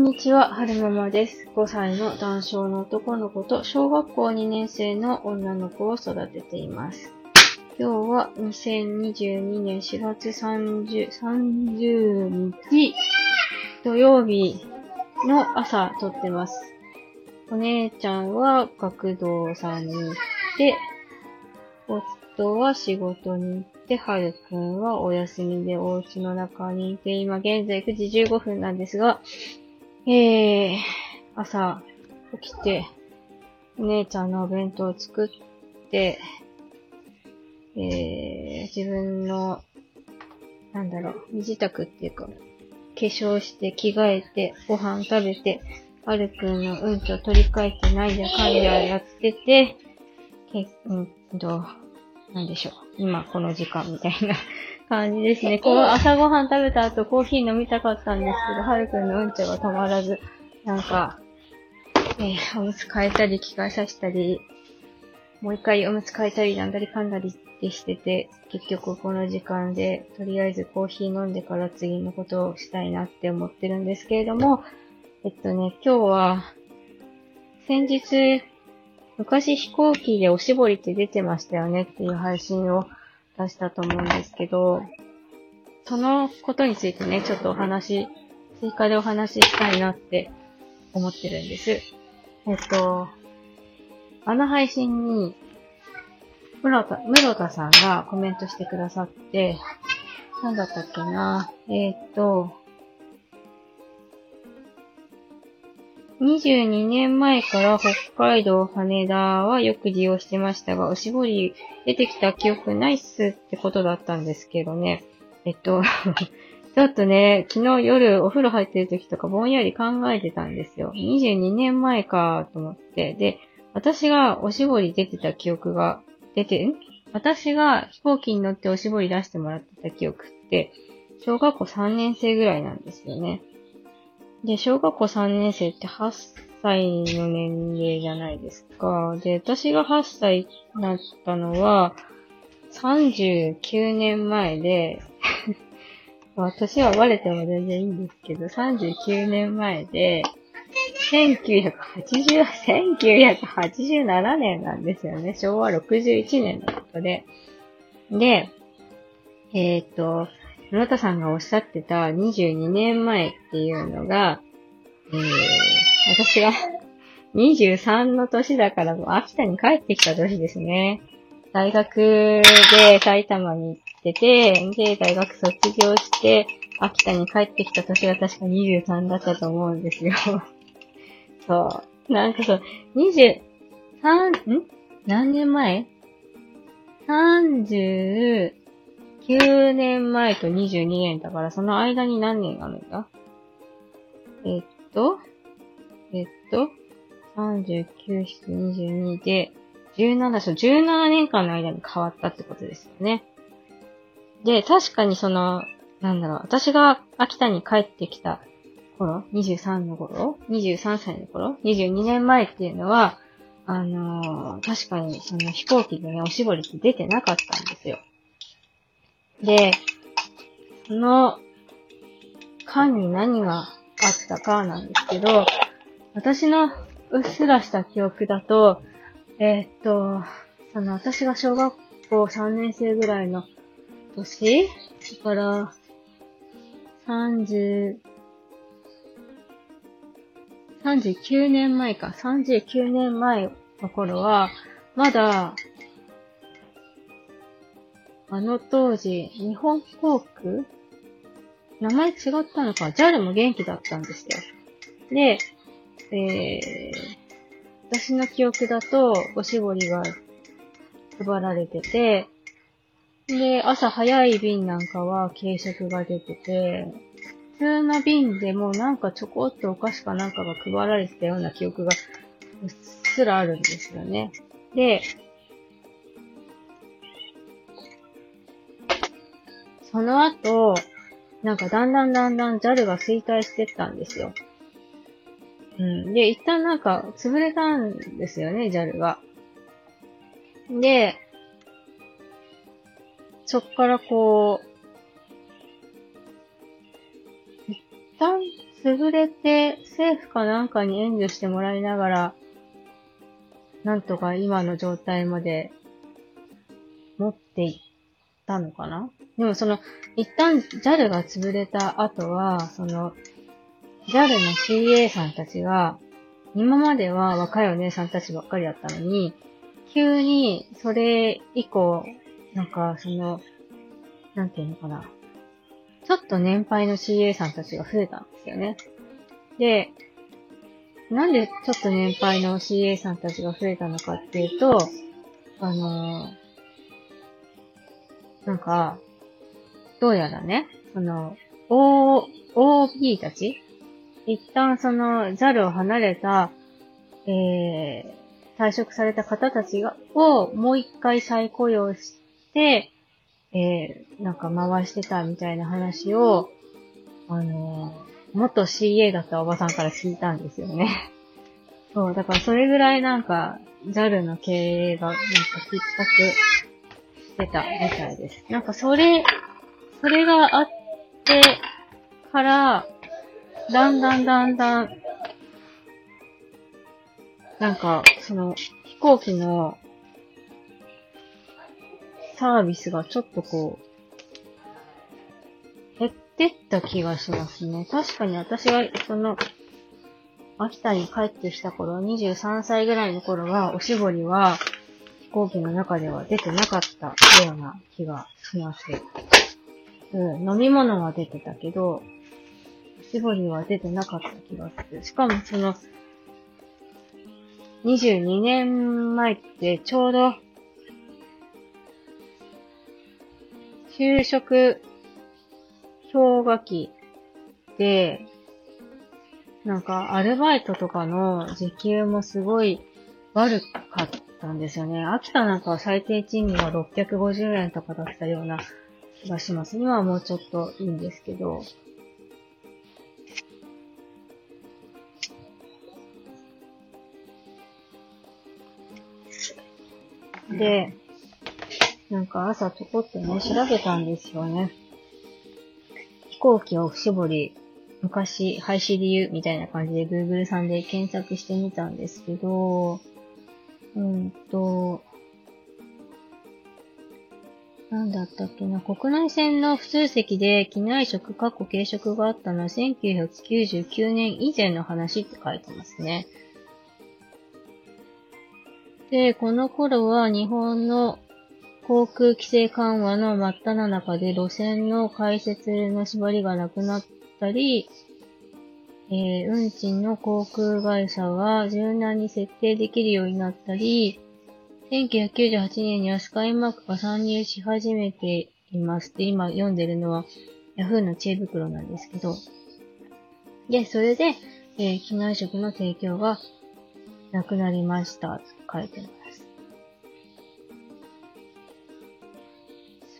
んにちは、はるままです。5歳の男性の男の子と小学校2年生の女の子を育てています。今日は2022年4月30、30日土曜日の朝撮ってます。お姉ちゃんは学童さんに行って、夫は仕事に行って、はるくんはお休みでお家の中にいて、今現在9時15分なんですが、えー、朝起きて、お姉ちゃんのお弁当を作って、えー、自分の、なんだろう、身支度っていうか、化粧して着替えて、ご飯食べて、はるくんのうんちを取り替えてなんやかんややってて、けうんと、なんでしょう。今この時間みたいな感じですね。こう朝ごはん食べた後コーヒー飲みたかったんですけど、はるくんのうんちが止まらず、なんか、えーおむつ替えたり着替えさせたり、もう一回おむつ替えたりなんだりかんだりってしてて、結局この時間で、とりあえずコーヒー飲んでから次のことをしたいなって思ってるんですけれども、えっとね、今日は、先日、昔飛行機でおしぼりって出てましたよねっていう配信を出したと思うんですけど、そのことについてね、ちょっとお話、追加でお話ししたいなって思ってるんです。えっと、あの配信に、室田、室田さんがコメントしてくださって、なんだったっけなえっと、22年前から北海道羽田はよく利用してましたが、おしぼり出てきた記憶ないっすってことだったんですけどね。えっと、ちょっとね、昨日夜お風呂入ってる時とかぼんやり考えてたんですよ。22年前かと思って。で、私がおしぼり出てた記憶が出て、ん？私が飛行機に乗っておしぼり出してもらってた記憶って、小学校3年生ぐらいなんですよね。で、小学校3年生って8歳の年齢じゃないですか。で、私が8歳になったのは、39年前で、私はバレても全然いいんですけど、39年前で、1980、1987年なんですよね。昭和61年のことで。で、えっ、と、村田さんがおっしゃってた22年前っていうのが、えー、私が23の年だからもう秋田に帰ってきた年ですね。大学で埼玉に行ってて、で、大学卒業して、秋田に帰ってきた年が確か23だったと思うんですよ。そう。なんかそう、23、ん？何年前 ?30 9年前と22年だから、その間に何年あるんだ？えっと、えっと、39、22で、17、そう、17年間の間に変わったってことですよね。で、確かにその、なんだろう、私が秋田に帰ってきた頃、23の頃 ?23 歳の頃 ?22 年前っていうのは、あのー確かにその飛行機でね、おしぼりって出てなかったんですよ。で、その間に何があったかなんですけど、私のうっすらした記憶だと、えーっと、その私が小学校3年生ぐらいの年だから、30、39年前か、39年前の頃は、まだ、あの当時、日本航空？名前違ったのか、JAL も元気だったんですよ。で、えー、私の記憶だと、おしぼりが配られてて、で、朝早い便なんかは軽食が出てて、普通の便でもなんかちょこっとお菓子かなんかが配られてたような記憶がうっすらあるんですよね。で、その後、なんかだんだんだんだん JAL が衰退してったんですよ。うん。で、一旦なんか潰れたんですよね、JAL が。で、そっからこう、一旦潰れて、政府かなんかに援助してもらいながら、なんとか今の状態まで持っていってたのかな？でもその、一旦 JAL が潰れた後は、その、JAL の CA さんたちが、今までは若いお姉さんたちばっかりだったのに、急にそれ以降、なんかその、なんていうのかな？ちょっと年配の CA さんたちが増えたんですよね。で、なんでちょっと年配の CA さんたちが増えたのかっていうと、あのー、なんか、どうやらね、その、O、OB たち？一旦その JAL を離れた、えー、退職された方たちが、をもう一回再雇用して、えー、なんか回してたみたいな話を、あのー、元 CA だったおばさんから聞いたんですよね。そう、だからそれぐらいなんか、JAL の経営がなんか逼迫してたみたいです。なんかそれ、それがあってから、だんだんだんだん、なんか、その、飛行機のサービスがちょっとこう、減ってった気がしますね。確かに私が、その、秋田に帰ってきた頃、23歳ぐらいの頃は、おしぼりは、行機の中では出てなかったような気がします。うん、飲み物は出てたけど、おしぼりは出てなかった気がする。しかもその、22年前ってちょうど就職氷河期で、なんかアルバイトとかの時給もすごい悪かったんですよね。秋田なんかは最低賃金は650円とかだったような気がします。今はもうちょっといいんですけど。で、なんか朝ちょこっとね、調べたんですよね。飛行機を絞り、昔、廃止理由みたいな感じで Google さんで検索してみたんですけど、うんと、なんだったっけな、国内線の普通席で機内食、過去軽食があったのは1999年以前の話って書いてますね。で、この頃は日本の航空規制緩和の真っ只中で路線の開設の縛りがなくなったり、えー、運賃の航空会社が柔軟に設定できるようになったり、1998年にはスカイマークが参入し始めていますで、今読んでるのは Yahoo の知恵袋なんですけど、で、それで、えー、機内食の提供がなくなりましたと書いてます。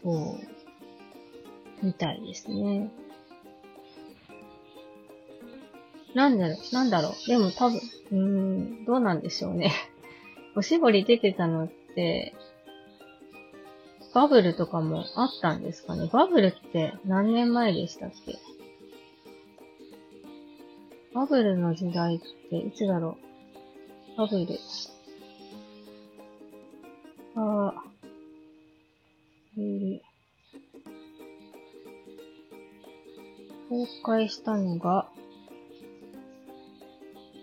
そう。みたいですね。なんだろう、なんだろう。でも多分、うーん、どうなんでしょうね。おしぼり出てたのって、バブルとかもあったんですかね。バブルって何年前でしたっけ？バブルの時代っていつだろう？バブル。ああ。え公開したのが、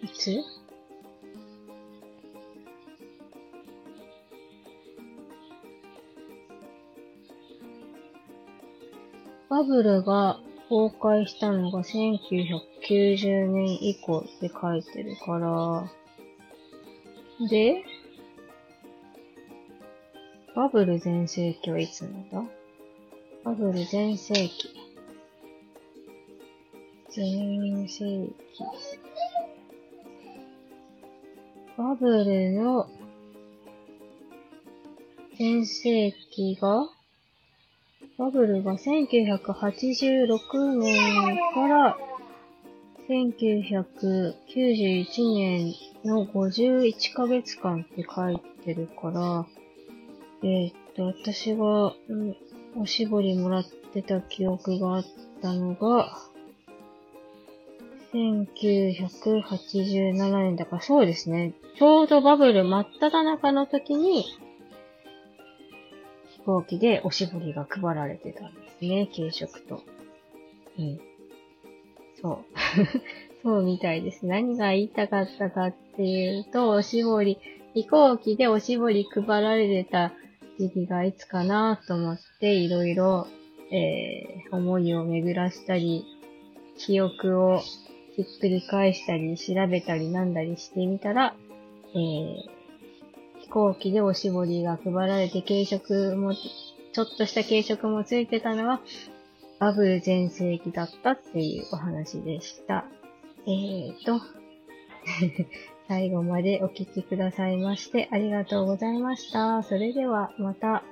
つ？バブルが公開したのが1990年以降って書いてるから、で、バブル全盛期はいつなんだ？バブル全盛期。全盛期。バブルの全盛期が、バブルが1986年から1991年の51ヶ月間って書いてるから、えー、っと、私が、うん、おしぼりもらってた記憶があったのが、1987年だからそうですね。ちょうどバブル真っ只中の時に、飛行機でおしぼりが配られてたんですね、軽食と。うん。そう。そうみたいです。何が言いたかったかっていうと、おしぼり、飛行機でおしぼり配られてた時期がいつかなと思って、いろいろ、えー、思いを巡らしたり、記憶をひっくり返したり、調べたりなんだりしてみたら、えー、飛行機でおしぼりが配られて軽食も、ちょっとした軽食もついてたのは、バブル全盛期だったっていうお話でした。えーと、最後までお聴きくださいましてありがとうございました。それではまた。